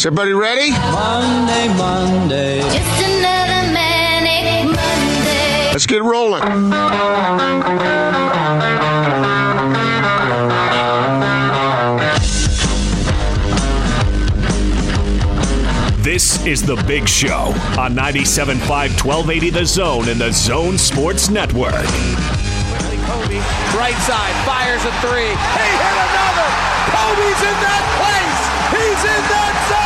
Is everybody ready? Monday, Monday. Just another manic Monday. Let's get rolling. This is The Big Show on 97.5 1280 The Zone and the Zone Sports Network. Kobe, right side, fires a three. He hit another. Kobe's in that place. He's in that zone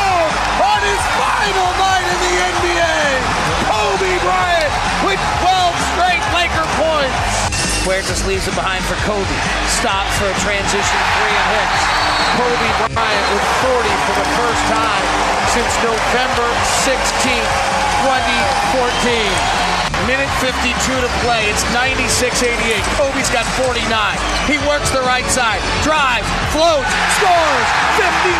Huertas leaves it behind for Kobe. Stops for a transition three and hits. Kobe Bryant with 40 for the first time since November 16th, 2014. Minute 52 to play. It's 96-88. Kobe's got 49. He works the right side. Drives, floats, scores. 51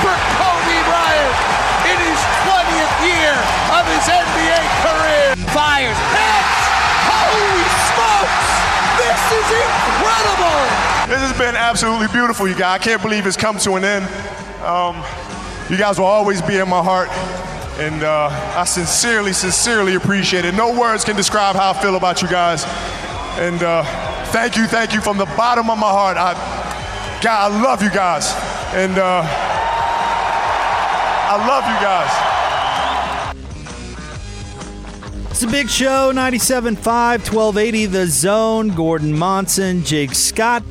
for Kobe Bryant in his 20th year of his NBA career. Fires, hits. Holy smokes! This is incredible! This has been absolutely beautiful, you guys. I can't believe it's come to an end. Um, you guys will always be in my heart. And uh, I sincerely, sincerely appreciate it. No words can describe how I feel about you guys. And uh, thank you, thank you from the bottom of my heart. I, God, I love you guys. And uh, I love you guys. It's a big show 97.5, 1280, The Zone. Gordon Monson, Jake Scott.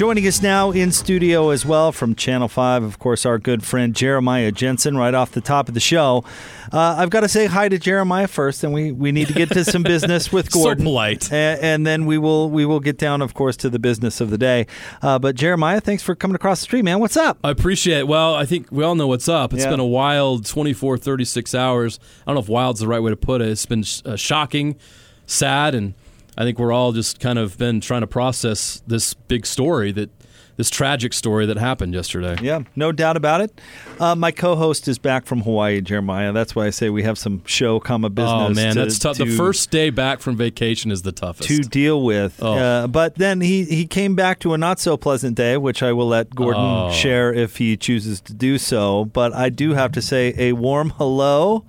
Joining us now in studio as well from Channel 5, of course, our good friend Jeremiah Jensen, right off the top of the show. Uh, I've got to say hi to Jeremiah first, and we, we need to get to some business with Gordon. so polite. And, and, then we will we will get down, of course, to the business of the day. Uh, but Jeremiah, thanks for coming across the street, man. What's up? I appreciate it. Well, I think we all know what's up. It's yeah. been a wild 24, 36 hours. I don't know if wild's the right way to put it. It's been uh, shocking, sad, and – I think we're all just kind of been trying to process this big story that this tragic story that happened yesterday. Yeah, no doubt about it. Uh, my co-host is back from Hawaii, Jeremiah. That's why I say we have some show, comma business. Oh man, to, that's tough. To, the first day back from vacation is the toughest to deal with. Oh. Uh, but then he he came back to a not so pleasant day, which I will let Gordon oh. share if he chooses to do so. But I do have to say a warm hello.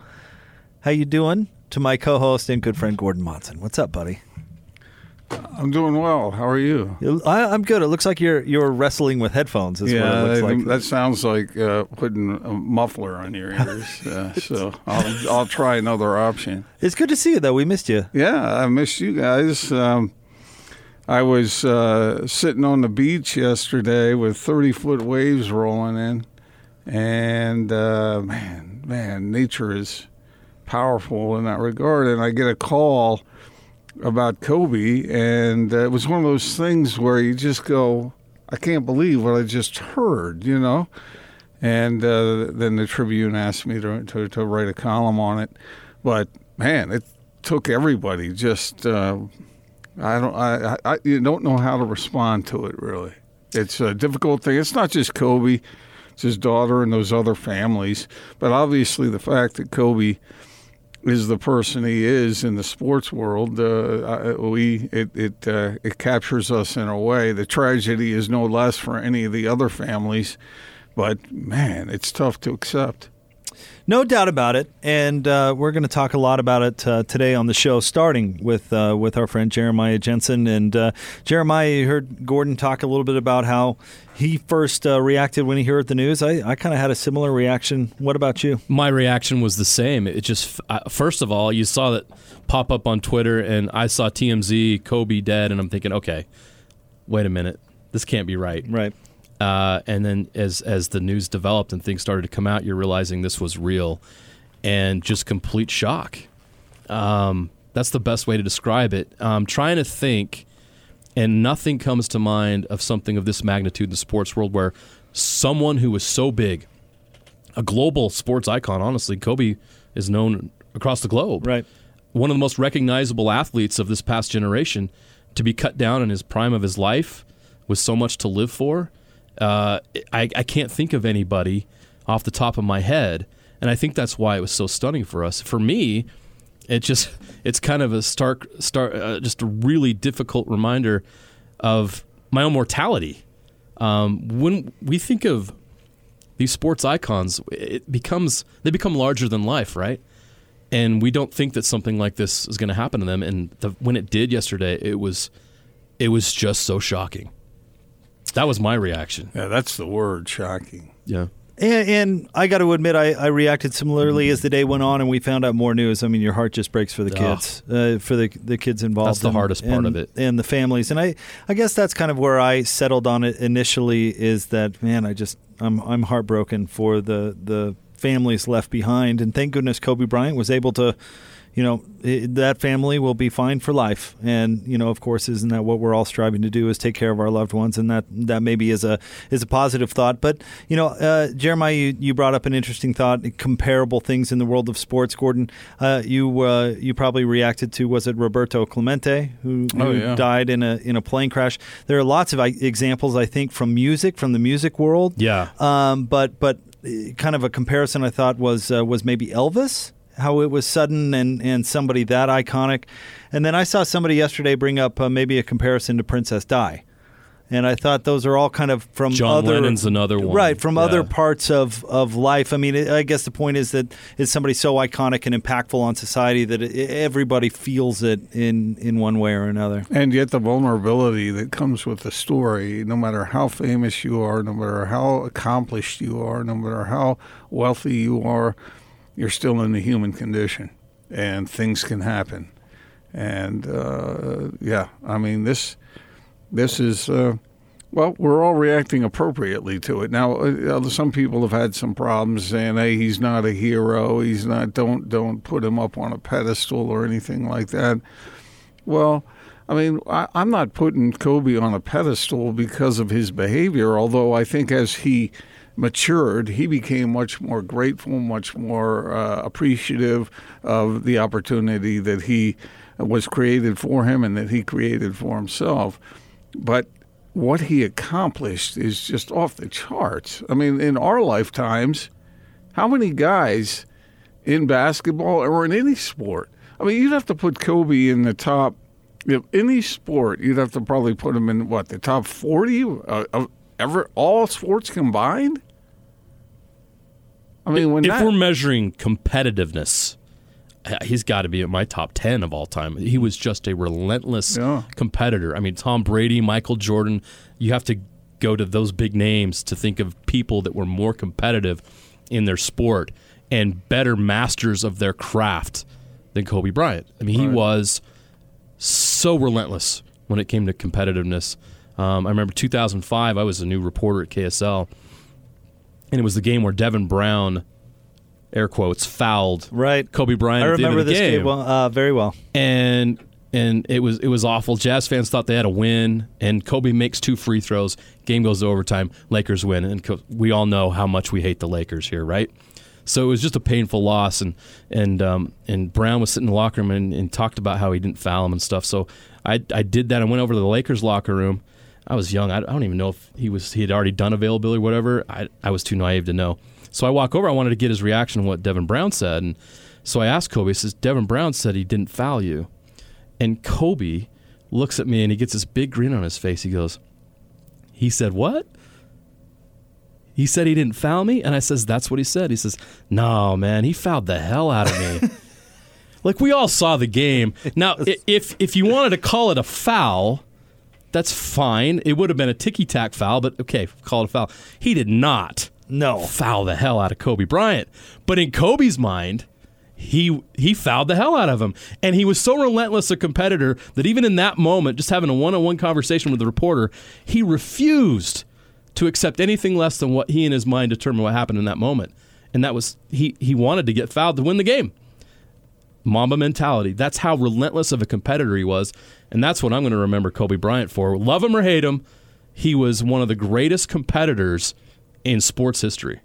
How you doing? To my co-host and good friend Gordon Monson. What's up, buddy? I'm doing well. How are you? I, am good. It looks like you're you're wrestling with headphones. yeah, that, like. that, sounds like uh, putting a muffler on your ears. Uh, so I'll I'll try another option. It's good to see you though. We missed you. Yeah, I missed you guys. Um, I was uh, sitting on the beach yesterday with 30 foot waves rolling in, and uh, man, man, nature is powerful in that regard. And I get a call about Kobe, and uh, it was one of those things where you just go, I can't believe what I just heard, you know. And uh, then the Tribune asked me to, to, to write a column on it, but man, it took everybody. Just uh, I don't I, I you don't know how to respond to it really. It's a difficult thing. It's not just Kobe, it's his daughter and those other families, but obviously the fact that Kobe is the person he is in the sports world. Uh, we it it uh, it captures us in a way. The tragedy is no less for any of the other families, but man, it's tough to accept. No doubt about it, and uh, we're going to talk a lot about it uh, today on the show, starting with uh, with our friend Jeremiah Jensen. And uh, Jeremiah, you heard Gordon talk a little bit about how he first uh, reacted when he heard the news. I, I kind of had a similar reaction. What about you? My reaction was the same. It just first of all, you saw that pop up on Twitter, and I saw TMZ Kobe dead, and I'm thinking, okay, wait a minute, this can't be right. Right. Uh, and then as as the news developed and things started to come out, you're realizing this was real, and just complete shock. Um, That's the best way to describe it. I'm trying to think, and nothing comes to mind of something of this magnitude in the sports world where someone who was so big, a global sports icon, honestly, Kobe is known across the globe. Right. One of the most recognizable athletes of this past generation to be cut down in his prime of his life with so much to live for. Uh, I, I can't think of anybody off the top of my head. And I think that's why it was so stunning for us. For me, it just it's kind of a stark, stark uh, just a really difficult reminder of my own mortality. Um, when we think of these sports icons, it becomes they become larger than life, right? And we don't think that something like this is going to happen to them. And the, when it did yesterday, it was it was just so shocking. That was my reaction. Yeah, that's the word, shocking. Yeah. And, and I got to admit, I, I, reacted similarly as the day went on, and we found out more news. I mean, your heart just breaks for the kids, uh, for the the kids involved. That's the and, hardest part and, of it, and the families. And I, I guess that's kind of where I settled on it initially. Is that man? I just I'm I'm heartbroken for the the families left behind, and thank goodness Kobe Bryant was able to you know that family will be fine for life. And you know of course isn't that what we're all striving to do is take care of our loved ones? And that that maybe is a is a positive thought. But you know uh, jeremiah you, you, brought up an interesting thought comparable things in the world of sports gordon. Uh, you uh, you probably reacted to was it roberto clemente who, who oh, yeah. died in a in a plane crash? There are lots of examples i think from music from the music world. Yeah. Um, but but uh, kind of a comparison i thought was uh, was maybe elvis how it was sudden and, and somebody that iconic. And then I saw somebody yesterday bring up uh, maybe a comparison to Princess Di. And I thought those are all kind of from John other, Lennon's another one, right? From yeah. other parts of, of life. I mean, I guess the point is that it's somebody so iconic and impactful on society that it, everybody feels it in in one way or another. And yet, the vulnerability that comes with the story, no matter how famous you are, no matter how accomplished you are, no matter how wealthy you are, you're still in the human condition, and things can happen. And uh, yeah, I mean this this is uh, well, we're all reacting appropriately to it. Now, uh, some people have had some problems saying, "Hey, he's not a hero. He's not. Don't don't put him up on a pedestal or anything like that." Well. I mean, I, am not putting Kobe on a pedestal because of his behavior, although I think as he matured, he became much more grateful, much more uh, appreciative of the opportunity that he was created for him and that he created for himself. But what he accomplished is just off the charts. I mean, in our lifetimes, how many guys in basketball or in any sport? I mean, you'd have to put Kobe in the top. If any sport, you'd have to probably put him in what the top forty uh, of ever all sports combined? I mean, when if that, we're measuring competitiveness, uh, he's got to be at my top 10 of all time. He was just a relentless yeah. competitor. I mean, Tom Brady, Michael Jordan, you have to go to those big names to think of people that were more competitive in their sport and better masters of their craft than Kobe Bryant. I mean, he was so relentless when it came to competitiveness. Um, I remember 2005, I was a new reporter at KSL, and it was the game where Devin Brown, air quotes, fouled right Kobe Bryant. I remember this game, game well, uh, very well, and and it was it was awful. Jazz fans thought they had a win, and Kobe makes two free throws. Game goes to overtime. Lakers win, and we all know how much we hate the Lakers here, right? So it was just a painful loss, and and um, and Brown was sitting in the locker room and, and talked about how he didn't foul him and stuff. So I I did that. I went over to the Lakers locker room I was young. I, don't even know if he was he had already done availability or whatever. I, I was too naive to know. So I walk over. I wanted to get his reaction on what Devin Brown said, and so I asked Kobe. He says Devin Brown said he didn't foul you, and Kobe looks at me and he gets this big grin on his face. He goes, "He said what?" He said he didn't foul me, and I says that's what he said. He says, "No, man, he fouled the hell out of me." like we all saw the game. Now, if if you wanted to call it a foul that's fine. It would have been a ticky tack foul, but okay, call it a foul. He did not. No. Foul the hell out of Kobe Bryant. But in Kobe's mind, he he fouled the hell out of him. And he was so relentless a competitor that even in that moment, just having a one on one conversation with the reporter, he refused to accept anything less than what he in his mind determined what happened in that moment. And that was he he wanted to get fouled to win the game. Mamba mentality. That's how relentless of a competitor he was. And that's what I'm going to remember Kobe Bryant for. Love him or hate him, he was one of the greatest competitors in sports history.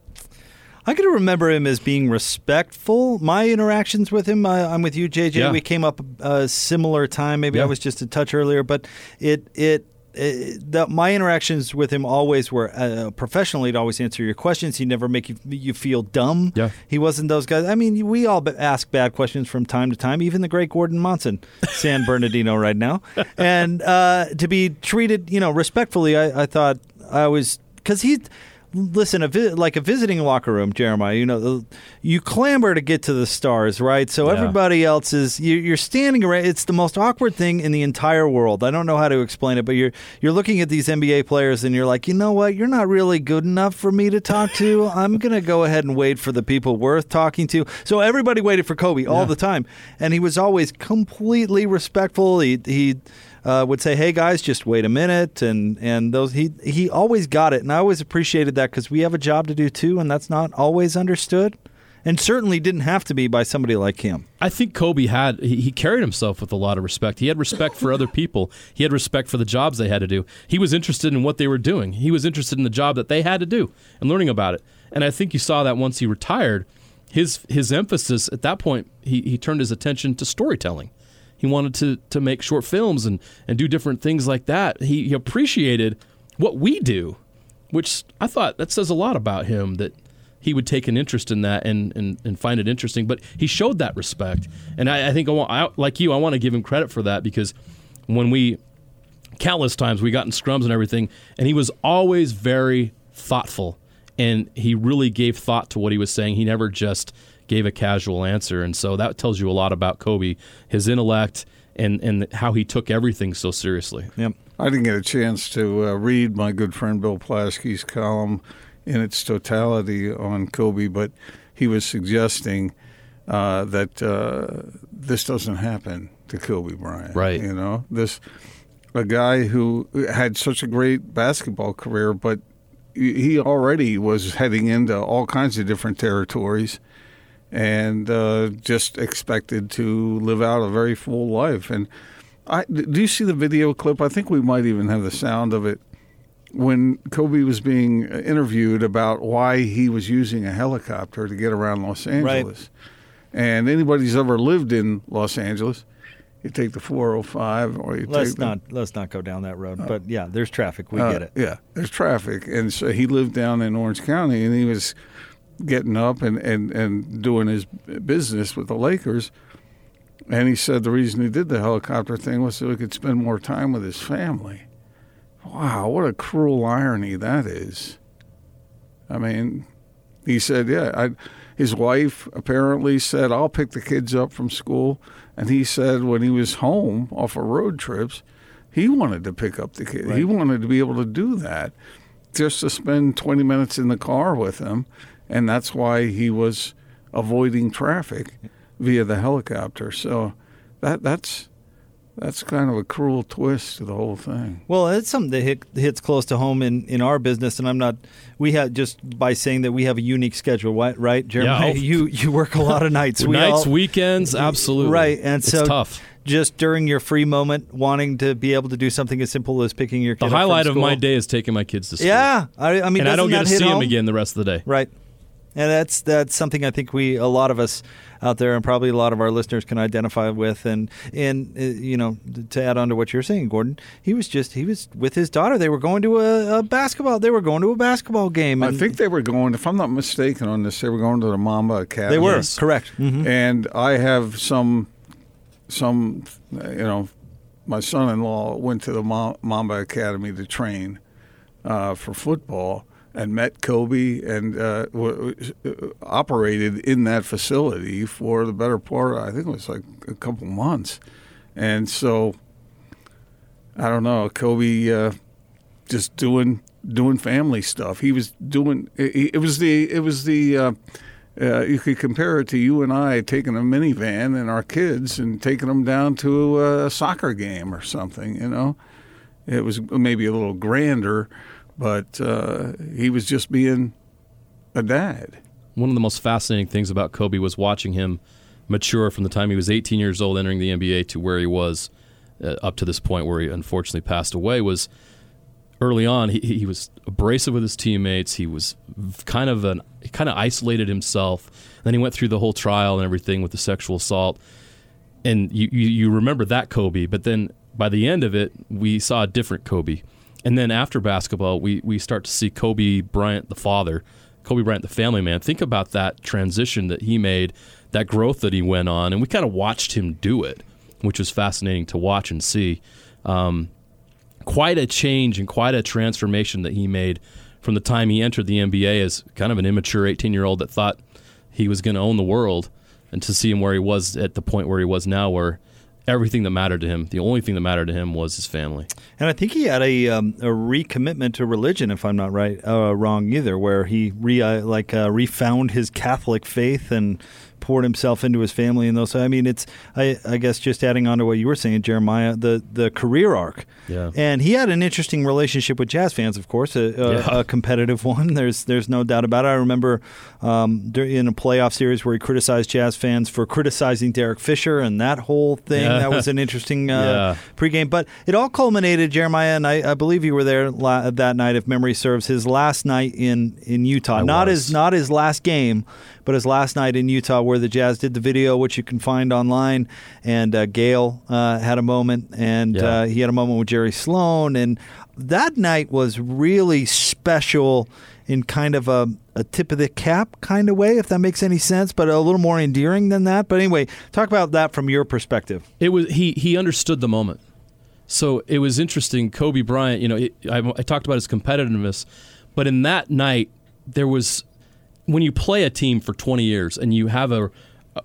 I can remember him as being respectful. My interactions with him, uh, I, am with you, JJ. Yeah. We came up a similar time. Maybe yeah. I was just a touch earlier, but it it the, my interactions with him always were uh, professionally. He'd always answer your questions. He'd never make you you feel dumb. Yeah. He wasn't those guys. I mean, we all ask bad questions from time to time. Even the great Gordon Monson, San Bernardino, right now, and uh, to be treated, you know, respectfully. I, I thought I was because he listen, a vi- like a visiting locker room, Jeremiah. You know, you clamber to get to the stars, right? So yeah. everybody else is you, are standing around. It's the most awkward thing in the entire world. I don't know how to explain it, but you're you're looking at these NBA players and you're like, you know what? You're not really good enough for me to talk to. I'm gonna go ahead and wait for the people worth talking to. So everybody waited for Kobe all yeah. the time, and he was always completely respectful. He he uh, would say, "Hey guys, just wait a minute," and and those he he always got it, and I always appreciated that because we have a job to do too, and that's not always understood, and certainly didn't have to be by somebody like him. I think Kobe had he, he carried himself with a lot of respect. He had respect for other people. He had respect for the jobs they had to do. He was interested in what they were doing. He was interested in the job that they had to do and learning about it. And I think you saw that once he retired. His his emphasis at that point, he, he turned his attention to storytelling he wanted to to make short films and and do different things like that. He, he appreciated what we do, which I thought that says a lot about him that he would take an interest in that and, and, and find it interesting. But he showed that respect, and I, I think I want, I, like you, I want to give him credit for that because when we countless times we got in scrums and everything, and he was always very thoughtful, and he really gave thought to what he was saying. He never just gave a casual answer. And so that tells you a lot about Kobe, his intellect, and, and how he took everything so seriously. Yep. I didn't get a chance to uh, read my good friend Bill Plaschke's column in its totality on Kobe, but he was suggesting uh, that uh, this doesn't happen to Kobe Bryant. Right. You know, this a guy who had such a great basketball career, but he already was heading into all kinds of different territories and uh, just expected to live out a very full life. And I, do you see the video clip? I think we might even have the sound of it when Kobe was being interviewed about why he was using a helicopter to get around Los Angeles. Right. And anybody who's ever lived in Los Angeles, you take the 405 or you let's take not the, let's not go down that road. Uh, but yeah, there's traffic. We uh, get it. Yeah, there's traffic, and so he lived down in Orange County, and he was getting up and, and, and doing his business with the Lakers. And he said the reason he did the helicopter thing was so he could spend more time with his family. Wow, what a cruel irony that is. I mean, he said, yeah, I, his wife apparently said, I'll pick the kids up from school. And he said when he was home off of road trips, he wanted to pick up the kids. Right. He wanted to be able to do that just to spend 20 minutes in the car with them and that's why he was avoiding traffic via the helicopter. So that that's that's kind of a cruel twist to the whole thing. Well, it's something that hit, hits close to home in, in our business, and I'm not. We have just by saying that we have a unique schedule, right? Right, Jeremy? Yeah, oh. you you work a lot of nights, we nights, all, weekends, absolutely, right? And it's so tough. Just during your free moment, wanting to be able to do something as simple as picking your kids. the highlight of my day is taking my kids to school. Yeah, I, I mean, and I don't get to see home? them again the rest of the day. Right and that's that's something I think we a lot of us out there and probably a lot of our listeners can identify with. And and uh, you know to add on to what you're saying Gordon he was just he was with his daughter. They were going to a, a basketball they were going to a basketball game. I think they were going if I'm not mistaken on this they were going to the Mamba Academy. They were yes. correct mm-hmm. and I have some some you know my son-in-law went to the Mamba Academy to train uh, for football and met Kobe and uh, w- w- operated in that facility for the better part. I think it was like a couple months, and so I don't know. Kobe uh, just doing doing family stuff. He was doing. It, it was the it was the. Uh, uh, you could compare it to you and I taking a minivan and our kids and taking them down to a soccer game or something. You know, it was maybe a little grander, but uh, he was just being a dad. One of the most fascinating things about Kobe was watching him mature from the time he was 18 years old entering the NBA to where he was uh, up to this point where he unfortunately passed away was early on he, he was abrasive with his teammates. He was kind of an he kind of isolated himself. Then he went through the whole trial and everything with the sexual assault. And you, you, you remember that Kobe but then by the end of it we saw a different Kobe and then after basketball we, we start to see Kobe Bryant the father Kobe Bryant the family man. Think about that transition that he made that growth that he went on and we kind of watched him do it which was fascinating to watch and see. Um, quite a change and quite a transformation that he made from the time he entered the NBA as kind of an immature 18 year old that thought he was going to own the world, and to see him where he was at the point where he was now, where everything that mattered to him, the only thing that mattered to him was his family. And I think he had a um, a recommitment to religion, if I'm not right, uh, wrong either, where he re uh, like uh, refound his Catholic faith and poured himself into his family and those. I mean, it's I, I, guess just adding on to what you were saying, Jeremiah, the the career arc. Yeah. And he had an interesting relationship with jazz fans, of course, a, a, yeah. a competitive one. There's there's no doubt about it. I remember um, in a playoff series where he criticized jazz fans for criticizing Derek Fisher and that whole thing. Yeah. That was an interesting uh, yeah. pregame. But it all culminated, Jeremiah, and I, I believe you were there la- that night, if memory serves. His last night in in Utah, I not was. his not his last game but his last night in Utah, where the Jazz did the video, which you can find online, and uh, Gail uh, had a moment, and Yeah. uh, he had a moment with Jerry Sloan, and that night was really special in kind of a, a tip of the cap kind of way, if that makes any sense, but a little more endearing than that. But anyway, talk about that from your perspective. It was he he understood the moment. So it was interesting. Kobe Bryant, you know, it, I, I talked about his competitiveness, but in that night there was when you play a team for 20 years and you have a,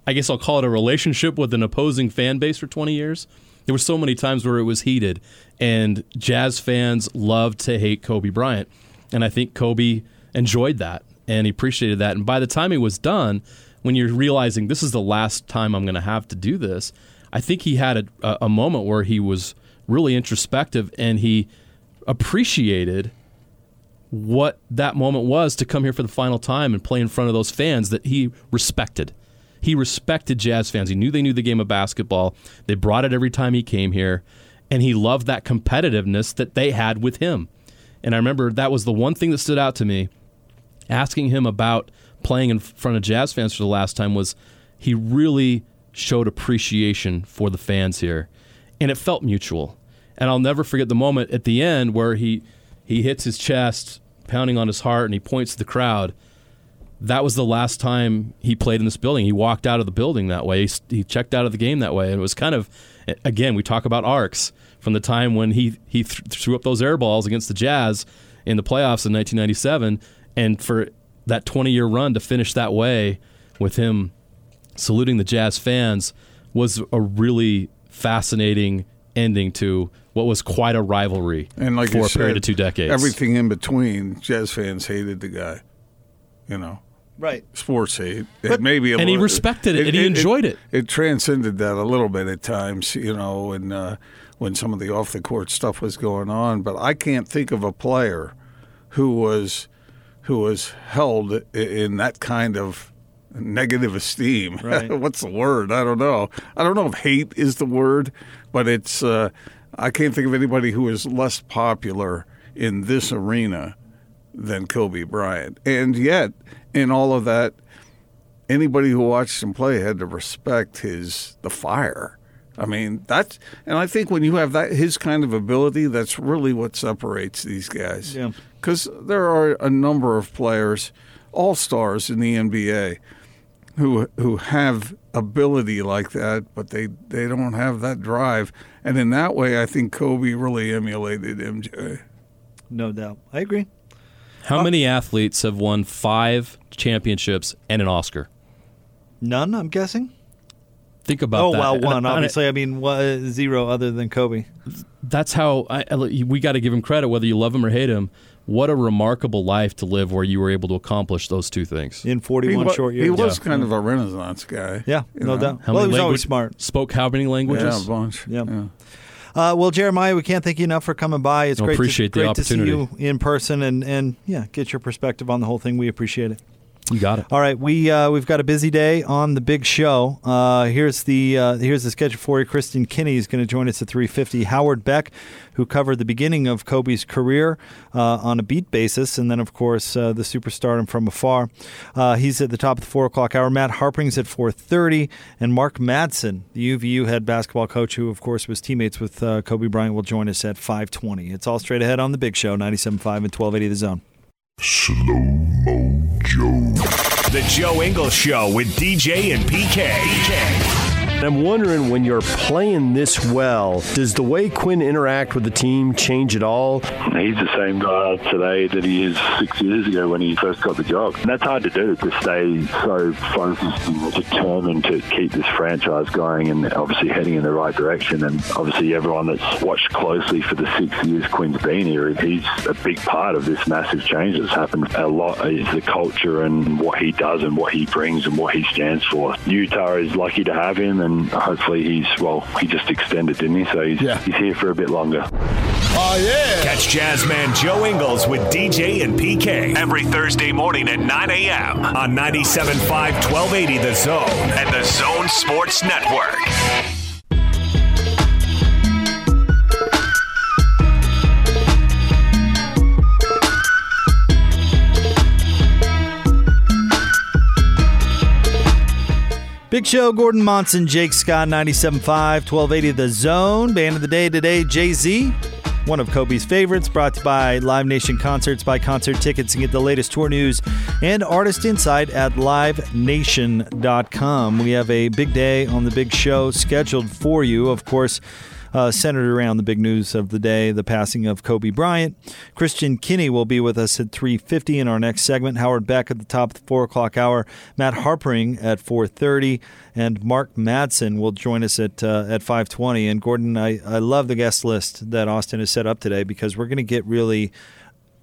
I guess I'll call it a relationship with an opposing fan base for 20 years. There were so many times where it was heated, and Jazz fans loved to hate Kobe Bryant, and I think Kobe enjoyed that and he appreciated that. And by the time he was done, when you're realizing this is the last time I'm going to have to do this, I think he had a, a moment where he was really introspective and he appreciated what that moment was to come here for the final time and play in front of those fans that he respected. He respected Jazz fans. He knew they knew the game of basketball. They brought it every time he came here, and he loved that competitiveness that they had with him. And I remember that was the one thing that stood out to me. Asking him about playing in front of Jazz fans for the last time was he really showed appreciation for the fans here, and it felt mutual. And I'll never forget the moment at the end where he he hits his chest, pounding on his heart, and he points to the crowd. That was the last time he played in this building. He walked out of the building that way. He, he checked out of the game that way, and it was kind of, again, we talk about arcs from the time when he he th- threw up those air balls against the Jazz in the playoffs in 1997, and for that 20 year run to finish that way with him saluting the Jazz fans was a really fascinating ending to what was quite a rivalry And like for you a period of two decades. Everything in between, Jazz fans hated the guy. You know, Right. sports hate. But- It maybe a And he respected it, and he enjoyed it. It transcended that a little bit at times, you know, and uh, when some of the off the court stuff was going on. But I can't think of a player who was who was held in that kind of negative esteem. Right. What's the word? I don't know. I don't know if hate is the word, but it's. Uh, I can't think of anybody who is less popular in this arena than Kobe Bryant. And yet, in all of that, anybody who watched him play had to respect his the fire. I mean, that's and I think when you have that his kind of ability, that's really what separates these guys. Yeah. Because there are a number of players, all stars in the NBA, who who have ability like that, but they they don't have that drive. And in that way, I think Kobe really emulated MJ. No doubt. I agree. How uh, many athletes have won five championships and an Oscar? None, I'm guessing. Think about oh, that. well, And- one. and Obviously, I mean, wha- zero other than Kobe. that's how I, I- we got to give him credit, whether you love him or hate him. What a remarkable life to live where you were able to accomplish those two things. In 41 he short years. He was Yeah. kind of a Renaissance guy. Yeah, no know? doubt. How well, he many was always smart. Spoke how many languages? Yeah, a bunch. Yeah. yeah. Uh, well, Jeremiah, we can't thank you enough for coming by. It's No, great, appreciate to, the great to see you in person and, and yeah, get your perspective on the whole thing. We appreciate it. You got it. All right, we uh, we've got a busy day on the big show. Uh, here's the uh, here's the schedule for you. Kristen Kenney is going to join us at 3:50. Howard Beck, who covered the beginning of Kobe's career uh, on a beat basis, and then of course uh, the superstardom from afar. Uh, he's at the top of the four o'clock hour. Matt Harpring's at 4:30, and Mark Madsen, the UVU head basketball coach, who of course was teammates with Kobe Bryant, will join us at 5:20. It's all straight ahead on the big show, 97.5 and 1280 The Zone. Slow Mo Joe. The Joe Ingles Show with DJ and PK. PK. I'm wondering when you're playing this well, does the way Quinn interact with the team change at all? He's the same guy today that he is six years ago when he first got the job. And that's hard to do to stay so focused and determined to keep this franchise going and obviously heading in the right direction. And obviously, everyone that's watched closely for the six years Quinn's been here, he's a big part of this massive change that's happened. A lot is the culture and what he does and what he brings and what he stands for. Utah is lucky to have him. And and hopefully he's well. He just extended, didn't he? So he's, yeah. he's here for a bit longer. Oh yeah! Catch Jazzman Joe Ingles with DJ and PK every Thursday morning at 9 a.m. on 97.5 1280 The Zone and the Zone Sports Network. Big Show, Gordon Monson, Jake Scott, 97.5, 1280 The Zone. Band of the day today, Jay Z. One of Kobe's favorites, brought to you by Live Nation Concerts. Buy concert tickets and get the latest tour news and artist insight at livenation.com. We have a big day on the big show scheduled for you. Of course, uh, centered around the big news of the day, the passing of Kobe Bryant. Kristen Kenney will be with us at 3.50 in our next segment. Howard Beck at the top of the 4 o'clock hour. Matt Harpring at 4.30. And Mark Madsen will join us at uh, at 5.20. And Gordon, I, I love the guest list that Austin has set up today because we're going to get really –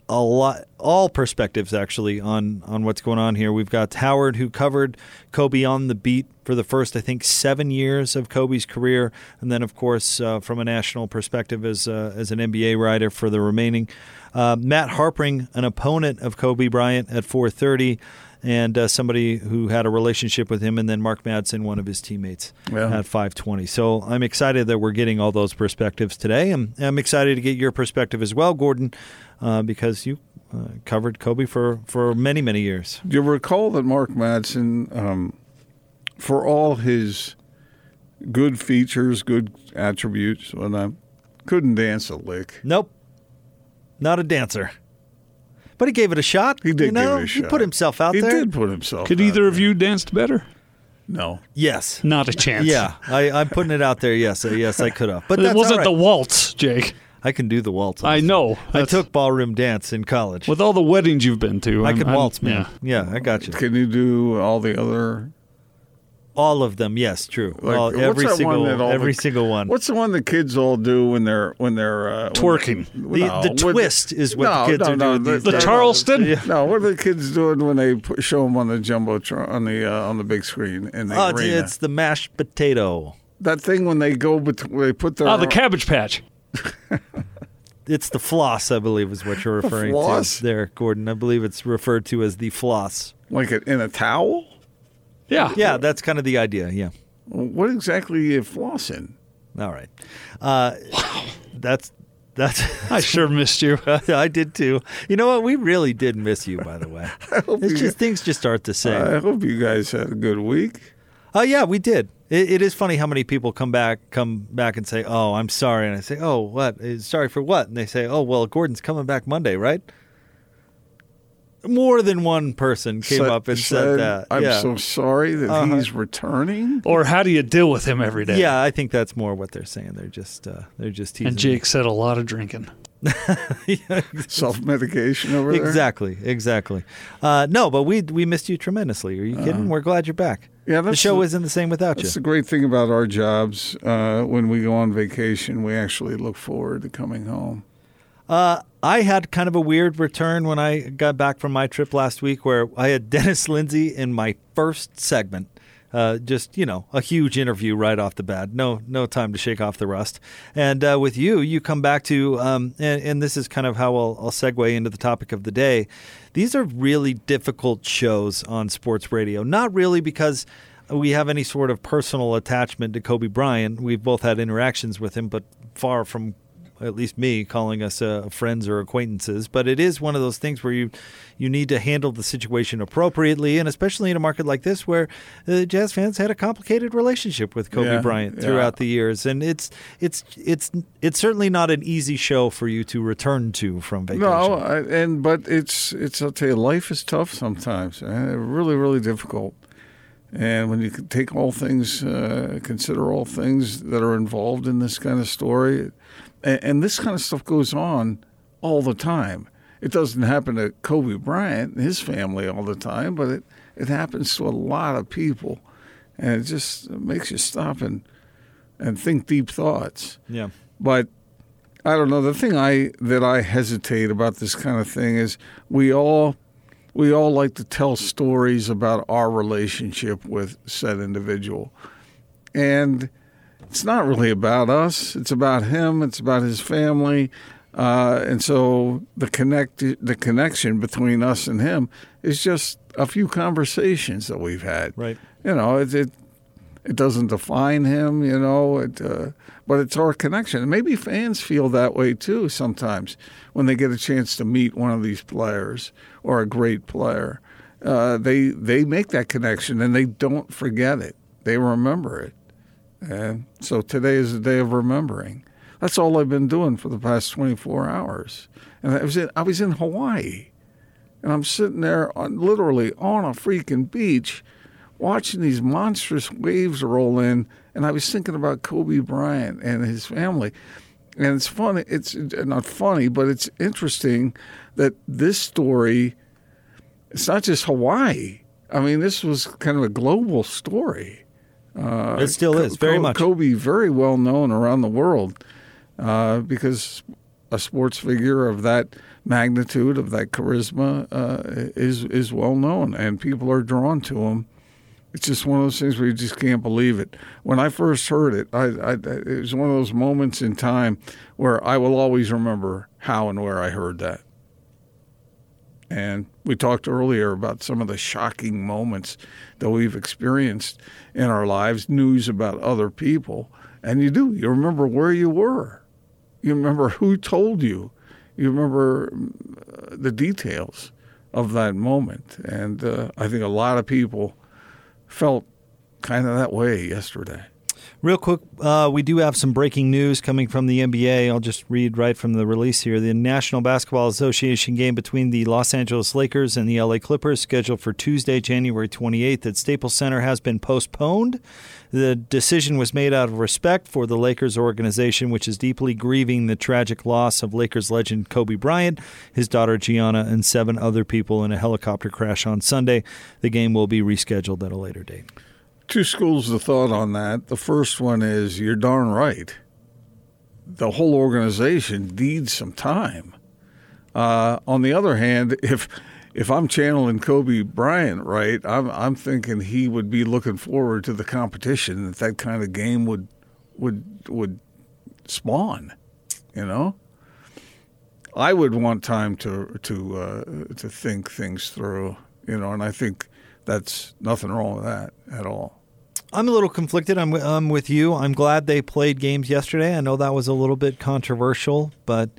a lot, all perspectives actually on on what's going on here. We've got Howard who covered Kobe on the beat for the first, I think, seven years of Kobe's career, and then of course uh, from a national perspective as uh, as an NBA writer for the remaining. Uh, Matt Harpring, an opponent of Kobe Bryant at 4:30 and uh, somebody who had a relationship with him, and then Mark Madsen, one of his teammates, yeah. at 520. So I'm excited that we're getting all those perspectives today. I'm, I'm excited to get your perspective as well, Gordon, uh, because you uh, covered Kobe for, for many, many years. Do you recall that Mark Madsen, um, for all his good features, good attributes, when I couldn't dance a lick. Nope. Not a dancer. But he gave it a shot. He did you know? give it a shot. He put himself out he there. He did put himself out there. Could either of you danced better? No. Yes. Not a chance. Yeah, I, am putting it out there. Yes, uh, yes, I could have. But it wasn't right. the waltz, Jake. I can do the waltz. I know. I took ballroom dance in college. With all the weddings you've been to, I I'm, can I'm, waltz, man. Yeah. yeah, I got you. Can you do all the other? All of them, yes, true. Like, all, every single, one. every the, single one. What's the one the kids all do when they're when they're uh, twerking? When, the, no, the twist is what no, the kids no, are no, doing. The, the Charleston. Yeah. No, what are the kids doing when they put, show them on the jumbo on the uh, on the big screen in the oh, arena? It's the mashed potato. That thing when they go, bet- they put their oh, the cabbage patch. it's the floss, I believe, is what you're referring to there, Gordon. I believe it's referred to as the floss. Like in a towel? Yeah. Yeah, that's kind of the idea, yeah. What exactly are you flossing? All right. Uh, that's that's. I sure missed you. I did too. You know what? We really did miss you, by the way. it's just guys, things just start to say. I hope you guys had a good week. Oh uh, yeah, we did. It, it is funny how many people come back come back and say, "Oh, I'm sorry," and I say, "Oh, what? Sorry for what?" And they say, "Oh, well, Gordon's coming back Monday, right?" More than one person came said, up and said, said that. I'm yeah. so sorry that uh-huh. he's returning. Or how do you deal with him every day? Yeah, I think that's more what they're saying. They're just uh, they're just teasing. And Jake said a lot of drinking. yeah, Self medication over there. Exactly, exactly. Uh, no, but we we missed you tremendously. Are you kidding? Uh, We're glad you're back. Yeah, the show is isn't the same without that's you. That's the great thing about our jobs. Uh, when we go on vacation, we actually look forward to coming home. Uh, I had kind of a weird return when I got back from my trip last week, where I had Dennis Lindsay in my first segment uh, just you know a huge interview right off the bat. No no time to shake off the rust. And uh, with you, you come back to um, and, and, this is kind of how I'll, I'll segue into the topic of the day. These are really difficult shows on sports radio. Not really because we have any sort of personal attachment to Kobe Bryant. We've both had interactions with him, but far from at least me calling us uh, friends or acquaintances. But it is one of those things where you you need to handle the situation appropriately, and especially in a market like this where the Jazz fans had a complicated relationship with Kobe yeah, Bryant throughout yeah. the years, and it's it's it's it's certainly not an easy show for you to return to from vacation. No, I, and but it's it's I'll tell you, life is tough sometimes, eh? really really difficult. And when you take all things, uh, consider all things that are involved in this kind of story, and, and, this kind of stuff goes on all the time. It doesn't happen to Kobe Bryant and his family all the time, but it, it happens to a lot of people. And it just makes you stop and, and think deep thoughts. Yeah. But I don't know. The thing I that I hesitate about this kind of thing is we all we all like to tell stories about our relationship with said individual. And it's not really about us. It's about him. It's about his family. Uh, and so the connect the connection between us and him is just a few conversations that we've had. Right. You know, it it, it doesn't define him. You know, it, uh, but it's our connection. And maybe fans feel that way too sometimes when they get a chance to meet one of these players or a great player. Uh, they they make that connection and they don't forget it. They remember it. And so today is a day of remembering. That's all I've been doing for the past 24 hours. And I was in, I was in Hawaii, and I'm sitting there on literally on a freaking beach, watching these monstrous waves roll in, and I was thinking about Kobe Bryant and his family. And it's funny. It's not funny, but it's interesting that this story. It's not just Hawaii. I mean, this was kind of a global story. Uh, it still is very much. Kobe, very well known around the world uh, because a sports figure of that magnitude, of that charisma, uh, is is well known, and people are drawn to him. It's just one of those things where you just can't believe it. When I first heard it, I, I, it was one of those moments in time where I will always remember how and where I heard that. And we talked earlier about some of the shocking moments that we've experienced in our lives, news about other people. And you do. You remember where you were, you remember who told you, you remember uh, the details of that moment. And uh, I think a lot of people felt kind of that way yesterday. Real quick, uh, we do have some breaking news coming from the NBA. I'll just read right from the release here. The National Basketball Association game between the Los Angeles Lakers and the LA Clippers, scheduled for Tuesday, January 28th at Staples Center, has been postponed. The decision was made out of respect for the Lakers organization, which is deeply grieving the tragic loss of Lakers legend Kobe Bryant, his daughter Gianna, and seven other people in a helicopter crash on Sunday. The game will be rescheduled at a later date two schools of thought on that. The first one is you're darn right. The whole organization needs some time. Uh, on the other hand, if if I'm channeling Kobe Bryant right, I'm I'm thinking he would be looking forward to the competition that that kind of game would would would spawn. You know, I would want time to to uh, to think things through. You know, and I think that's nothing wrong with that at all. I'm a little conflicted. I'm, I'm with you. I'm glad they played games yesterday. I know that was a little bit controversial, but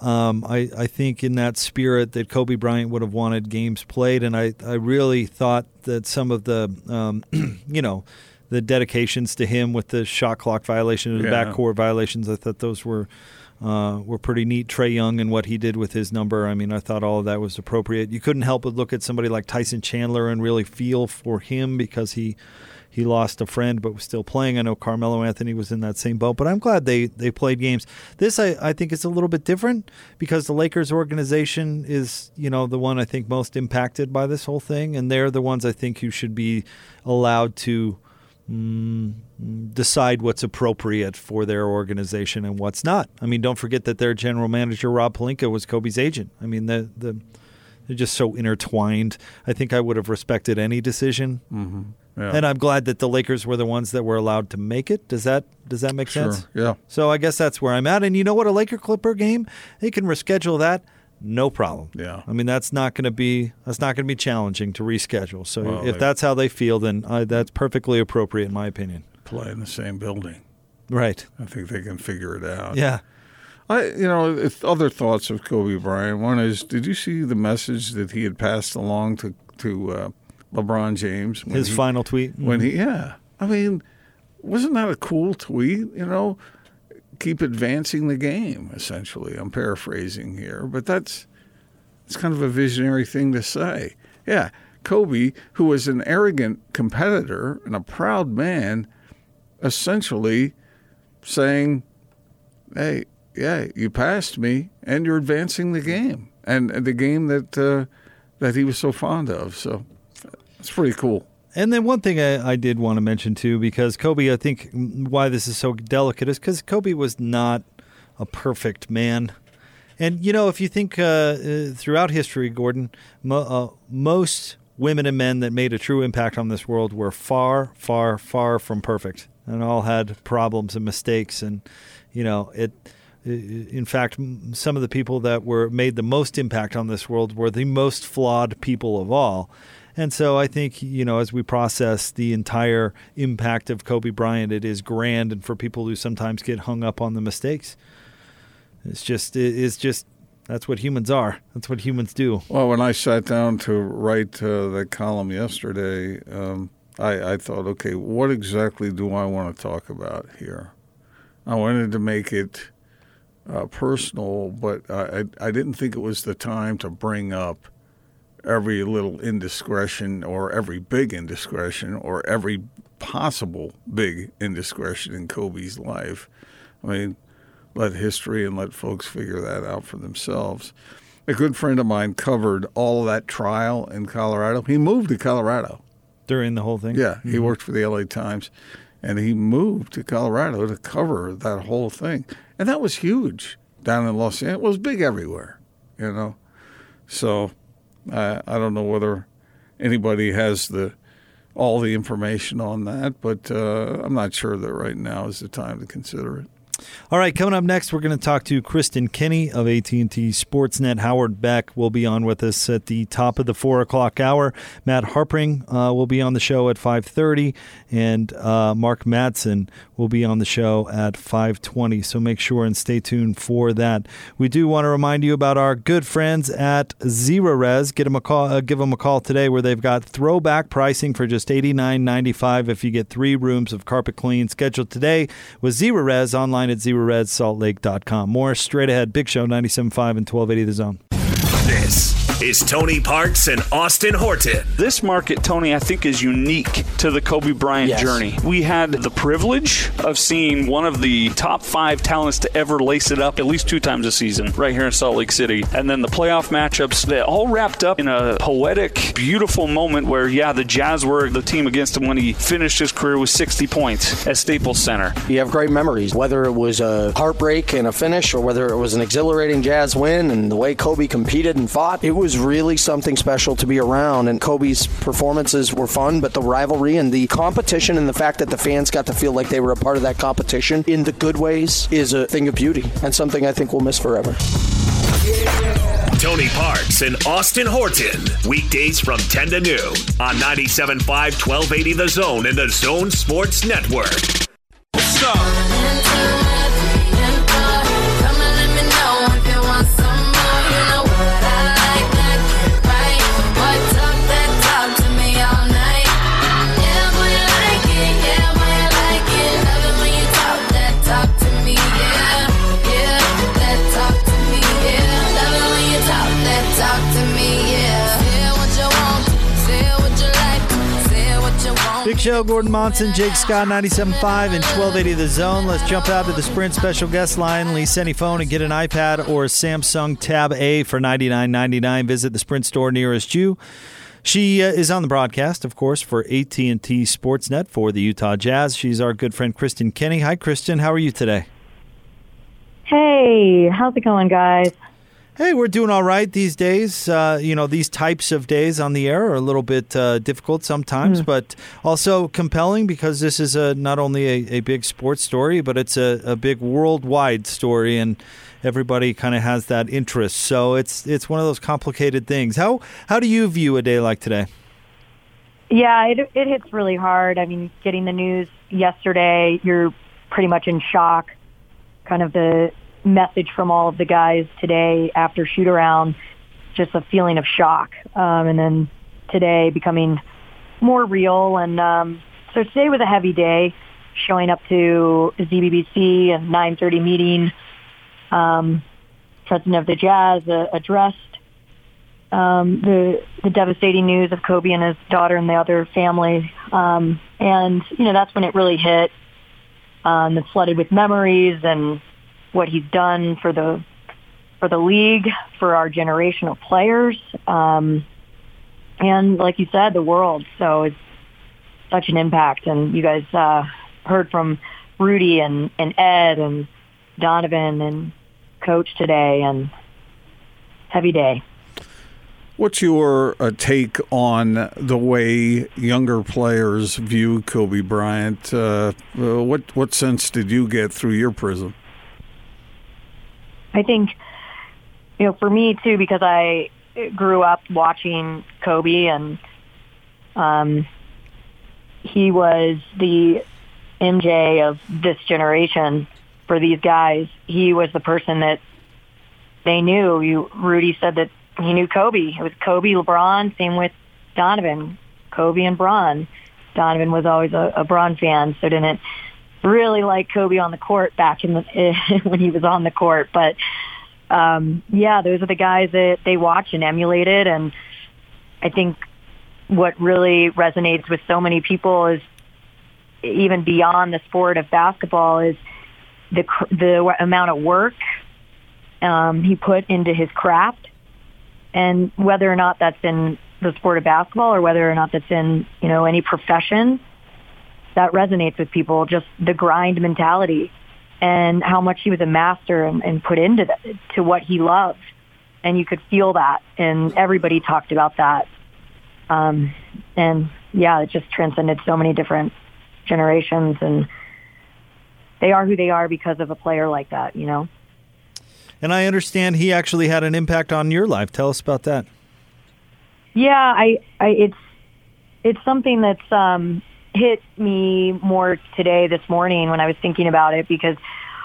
um, I, I think in that spirit that Kobe Bryant would have wanted games played, and I, I really thought that some of the, um, you know, the dedications to him with the shot clock violation, the yeah. backcourt violations, I thought those were uh, were pretty neat. Trae Young and what he did with his number, I mean, I thought all of that was appropriate. You couldn't help but look at somebody like Tyson Chandler and really feel for him because he he lost a friend but was still playing. I know Carmelo Anthony was in that same boat, but I'm glad they, they played games. This I, I think is a little bit different because the Lakers organization is, you know, the one I think most impacted by this whole thing, and they're the ones I think who should be allowed to mm, decide what's appropriate for their organization and what's not. I mean, don't forget that their general manager Rob Pelinka was Kobe's agent. I mean, the the They're just so intertwined. I think I would have respected any decision. Mm-hmm. Yeah. And I'm glad that the Lakers were the ones that were allowed to make it. Does that does that make Sure, sense? yeah. So I guess that's where I'm at. And you know what? A Laker Clipper game, they can reschedule that, no problem. Yeah. I mean that's not going to be that's not going to be challenging to reschedule. So Well, if that's how they feel, then I, that's perfectly appropriate in my opinion. Play in the same building. Right. I think they can figure it out. Yeah. I, you know, other thoughts of Kobe Bryant. One is, did you see the message that he had passed along to to uh, LeBron James? when His he- final tweet. When he, Mhm. yeah, I mean, wasn't that a cool tweet? You know, keep advancing the game. Essentially, I'm paraphrasing here, but that's it's kind of a visionary thing to say. Yeah, Kobe, who was an arrogant competitor and a proud man, essentially saying, "Hey, yeah, you passed me, and you're advancing the game, and, the game that uh, that he was so fond of." So it's pretty cool. And then one thing I, I did want to mention too, because Kobe, I think why this is so delicate is because Kobe was not a perfect man. And you know, if you think uh, uh, throughout history, Gordon, mo- uh, most women and men that made a true impact on this world were far, far, far from perfect, and all had problems and mistakes. And you know, it. In fact, some of the people that were made the most impact on this world were the most flawed people of all. And so I think, you know, as we process the entire impact of Kobe Bryant, it is grand. And for people who sometimes get hung up on the mistakes, it's just, it's just, that's what humans are. That's what humans do. Well, when I sat down to write uh, column yesterday, um, I, I thought, okay, what exactly do I want to talk about here? I wanted to make it uh, personal, but I I didn't think it was the time to bring up every little indiscretion or every big indiscretion or every possible big indiscretion in Kobe's life. I mean, let history and let folks figure that out for themselves. A good friend of mine covered all of that trial in Colorado. He moved to Colorado. During the whole thing? Yeah, he Mhm. worked for the LA Times and he moved to Colorado to cover that whole thing. And that was huge down in Los Angeles. It was big everywhere, you know. So I I don't know whether anybody has the all the information on that, but uh, I'm not sure that right now is the time to consider it. All right, coming up next, we're going to talk to Kristen Kenney of AT&T Sportsnet. Howard Beck will be on with us at the top of the four o'clock hour. Matt Harpring uh, will be on the show at five thirty, and uh, Mark Madsen will be on the show at five twenty. So make sure and stay tuned for that. We do want to remind you about our good friends at Zerorez. Get them a call. Uh, give them a call today, where they've got throwback pricing for just eighty nine ninety five if you get three rooms of carpet clean. Scheduled today with Zerorez online at zerorezsaltlake.com. More straight ahead. Big Show 97.5 and 1280 The Zone. This is Tony Parks and Austin Horton. This market, Tony, I think is unique to the Kobe Bryant Yes. journey. We had the privilege of seeing one of the top five talents to ever lace it up at least two times a season right here in Salt Lake City. And then the playoff matchups that all wrapped up in a poetic, beautiful moment where, yeah, the Jazz were the team against him when he finished his career with 60 points at Staples Center. You have great memories, whether it was a heartbreak and a finish or whether it was an exhilarating Jazz win and the way Kobe competed and fought. It was really something special to be around, and Kobe's performances were fun, but the rivalry and the competition and the fact that the fans got to feel like they were a part of that competition in the good ways is a thing of beauty and something I think we'll miss forever. Tony Parks and Austin Horton. Weekdays from 10 to noon on 97.5, 1280 The Zone and The Zone Sports Network. What's up? Show, Gordon Monson, Jake Scott, 97.5 and 1280 The Zone. Let's jump out to the Sprint special guest line. Lease any phone and get an iPad or Samsung Tab A for $99.99. Visit the Sprint store nearest you. She uh, is on the broadcast, of course, for AT&T Sportsnet for the Utah Jazz. She's our good friend Kristen Kenney. Hi, Kristen. How are you today? Hey, how's it going, guys? Hey, we're doing all right these days. Uh, you know, these types of days on the air are a little bit uh, difficult sometimes, mm. but also compelling because this is a not only a, a big sports story, but it's a, a big worldwide story, and everybody kind of has that interest. So it's it's one of those complicated things. How how do you view a day like today? Yeah, it it hits really hard. I mean, getting the news yesterday, you're pretty much in shock. Kind of the message from all of the guys today after shoot around, just a feeling of shock. Um, and then today becoming more real. And um, so today was a heavy day, showing up to ZBBC and 9:30 meeting. Um, president of the Jazz uh, addressed um, the the devastating news of Kobe and his daughter and the other family. Um, and you know that's when it really hit. Um, it's flooded with memories and what he's done for the for the league, for our generation of players, um, and like you said, the world. So it's such an impact. And you guys uh, heard from Rudy and, and Ed and Donovan and Coach today, and heavy day. What's your uh, take on the way younger players view Kobe Bryant? Uh, uh what what sense did you get through your prism? I think, you know, for me too, because I grew up watching Kobe and um, he was the MJ of this generation for these guys. He was the person that they knew. You, Rudy said that he knew Kobe. It was Kobe, LeBron, same with Donovan, Kobe and Bron. Donovan was always a, a Bron fan, so didn't really like Kobe on the court back in the when he was on the court. But um, yeah, those are the guys that they watch and emulated, and I think what really resonates with so many people is even beyond the sport of basketball is the the amount of work um, he put into his craft, and whether or not that's in the sport of basketball or whether or not that's in you know any profession that resonates with people, just the grind mentality and how much he was a master and, and put into the, to what he loved. And you could feel that and everybody talked about that. Um, and yeah, it just transcended so many different generations and they are who they are because of a player like that, you know? And I understand he actually had an impact on your life. Tell us about that. Yeah, I, I it's it's something that's um hit me more today this morning when I was thinking about it because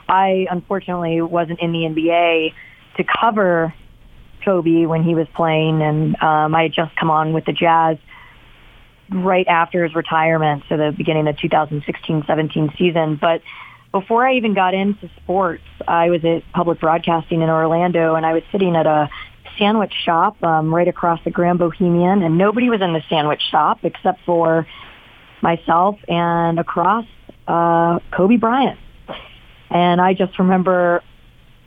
I unfortunately wasn't in the NBA to cover Kobe when he was playing, and um, I had just come on with the Jazz right after his retirement, so the beginning of the 2016-17 season. But before I even got into sports, I was at public broadcasting in Orlando, and I was sitting at a sandwich shop um, right across the Grand Bohemian, and nobody was in the sandwich shop except for myself and across uh, Kobe Bryant. And I just remember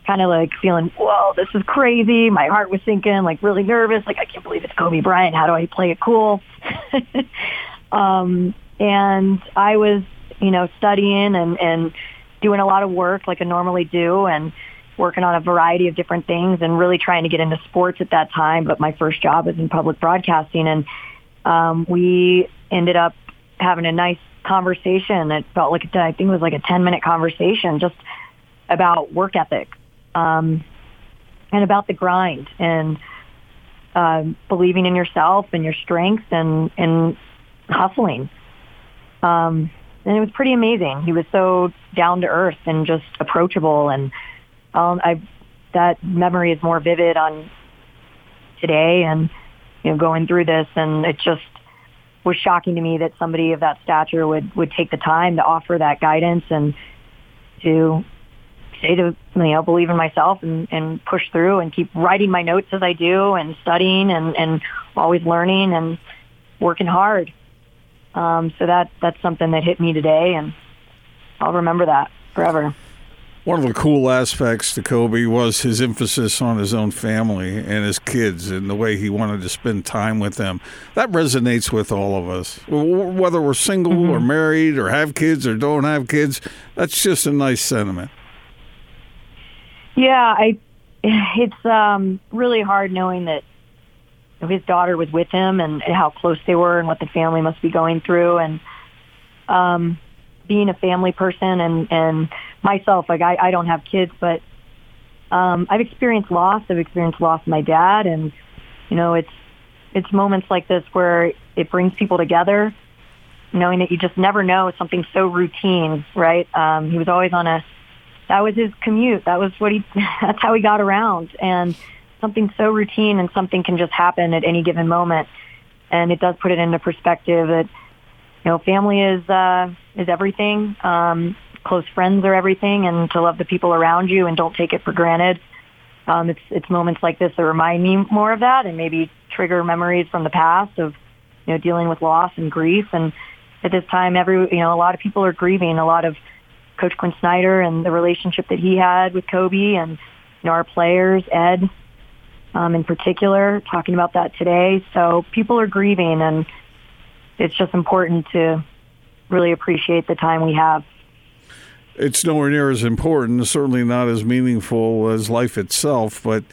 kind of like feeling, whoa, this is crazy. My heart was sinking, like really nervous. Like, I can't believe it's Kobe Bryant. How do I play it cool? um, and I was, you know, studying and, and doing a lot of work like I normally do and working on a variety of different things and really trying to get into sports at that time. But my first job was in public broadcasting and um, we ended up having a nice conversation. It felt like I think it was like a ten minute conversation just about work ethic um, and about the grind and uh, believing in yourself and your strengths and and hustling. Um, and it was pretty amazing. He was so down to earth and just approachable, and um, I that memory is more vivid on today and you know going through this, and it just was shocking to me that somebody of that stature would would take the time to offer that guidance and to say to you know believe in myself and and push through and keep writing my notes as I do and studying and and always learning and working hard. Um, so that that's something that hit me today, and I'll remember that forever. One of the cool aspects to Kobe was his emphasis on his own family and his kids and the way he wanted to spend time with them. That resonates with all of us. Whether we're single mm-hmm. or married or have kids or don't have kids, that's just a nice sentiment. Yeah, I it's um, really hard knowing that his daughter was with him and, and how close they were and what the family must be going through and um, being a family person and and myself like I, I don't have kids but um, I've experienced loss. I've experienced loss of my dad and you know it's it's moments like this where it brings people together knowing that you just never know something so routine, right? Um, he was always on a, that was his commute. That was what he, that's how he got around. And something so routine and something can just happen at any given moment. And it does put it into perspective that, you know, family is, uh, is everything. Um, close friends are everything and to love the people around you and don't take it for granted. Um, it's, it's moments like this that remind me more of that and maybe trigger memories from the past of, you know, dealing with loss and grief. And at this time, every, you know, a lot of people are grieving. A lot of Coach Quin Snyder and the relationship that he had with Kobe and, you know, our players, Ed, um, in particular, talking about that today. So people are grieving and it's just important to really appreciate the time we have. It's nowhere near as important, certainly not as meaningful as life itself, but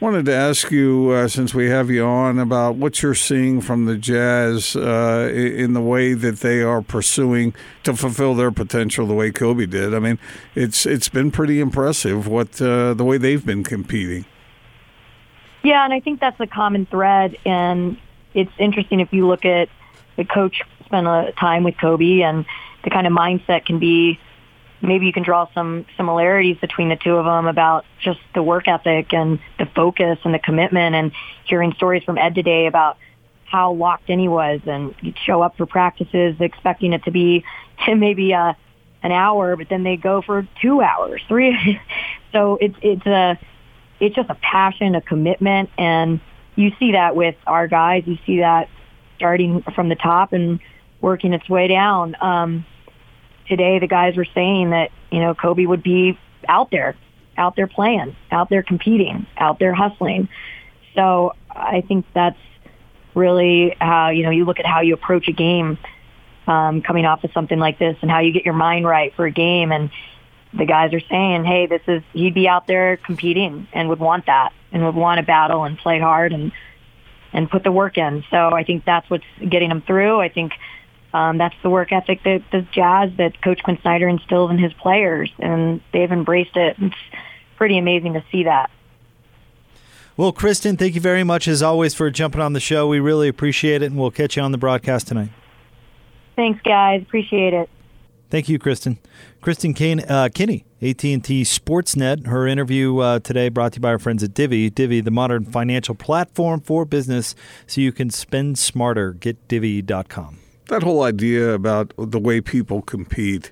wanted to ask you, uh, since we have you on, about what you're seeing from the Jazz uh, in the way that they are pursuing to fulfill their potential, the way Kobe did. I mean, it's it's been pretty impressive what uh, the way they've been competing. Yeah, and I think that's a common thread, and it's interesting if you look at the coach spent a time with Kobe, and the kind of mindset can be maybe you can draw some similarities between the two of them about just the work ethic and the focus and the commitment and hearing stories from Ed today about how locked in he was and he'd show up for practices expecting it to be maybe uh, an hour, but then they go for two hours, three. so it's, it's a, it's just a passion, a commitment. And you see that with our guys. You see that starting from the top and working its way down. Um, today the guys were saying that, you know, Kobe would be out there, out there playing, out there competing, out there hustling. So I think that's really how, you know, you look at how you approach a game um, coming off of something like this and how you get your mind right for a game. And the guys are saying, hey, this is, he'd be out there competing and would want that and would want to battle and play hard and, and put the work in. So I think that's what's getting him through. I think um, that's the work ethic that the Jazz that Coach Quin Snyder instills in his players, and they've embraced it. It's pretty amazing to see that. Well, Kristen, thank you very much as always for jumping on the show. We really appreciate it, and we'll catch you on the broadcast tonight. Thanks, guys. Appreciate it. Thank you, Kristen. Kristen Kane, uh, Kenney, AT&T Sportsnet. Her interview uh, today brought to you by our friends at Divvy. Divvy, the modern financial platform for business, so you can spend smarter. Get Divvy.com that whole idea about the way people compete.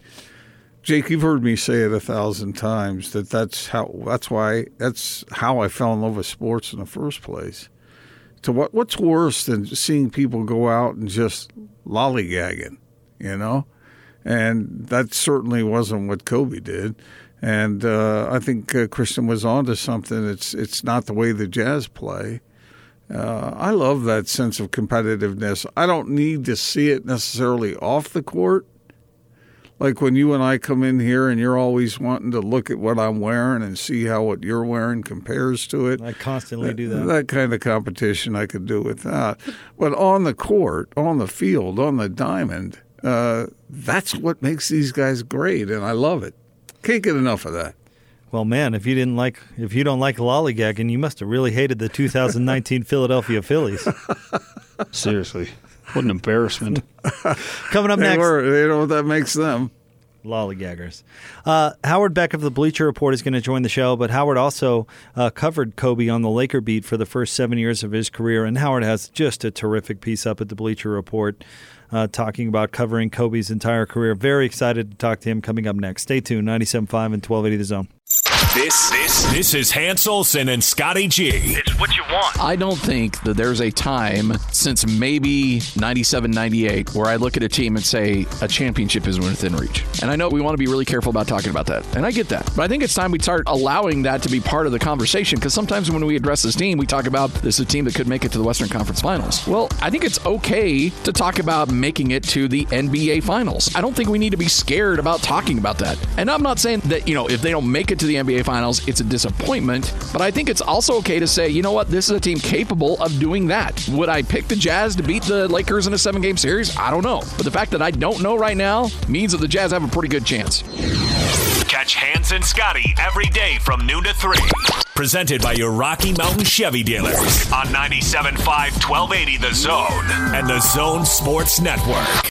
Jake, you've heard me say it a thousand times that that's how that's why that's how I fell in love with sports in the first place. To what what's worse than seeing people go out and just lollygagging, you know? And that certainly wasn't what Kobe did. And uh, I think uh, Kristen was onto something. It's it's not the way the Jazz play. Uh, I love that sense of competitiveness. I don't need to see it necessarily off the court. Like when you and I come in here and you're always wanting to look at what I'm wearing and see how what you're wearing compares to it. I constantly that, do that. That kind of competition I could do with that. But on the court, on the field, on the diamond, uh, that's what makes these guys great, and I love it. Can't get enough of that. Well, man, if you didn't like, if you don't like lollygagging, you must have really hated the 2019 Philadelphia Phillies. Seriously, what an embarrassment! Coming up they next, were, you know what that makes them lollygaggers. Uh, Howard Beck of the Bleacher Report is going to join the show, but Howard also uh, covered Kobe on the Laker beat for the first seven years of his career, and Howard has just a terrific piece up at the Bleacher Report. Uh, talking about covering Kobe's entire career. Very excited to talk to him coming up next. Stay tuned, 97.5 and 1280 The Zone. This this this is Hans Olsen and Scotty G. It's what you want. I don't think that there's a time since maybe 97, 98 where I look at a team and say a championship is within reach. And I know we want to be really careful about talking about that. And I get that. But I think it's time we start allowing that to be part of the conversation because sometimes when we address this team, we talk about this is a team that could make it to the Western Conference Finals. Well, I think it's okay to talk about making it to the NBA Finals. I don't think we need to be scared about talking about that. And I'm not saying that, you know, if they don't make it to the NBA NBA Finals, it's a disappointment. But I think it's also okay to say, you know what, this is a team capable of doing that. Would I pick the Jazz to beat the Lakers in a seven game series? I don't know. But the fact that I don't know right now means that the Jazz have a pretty good chance. Catch Hans and Scotty every day from noon to 3. Presented by your Rocky Mountain Chevy dealers on 97.5 1280 The Zone and The Zone Sports Network.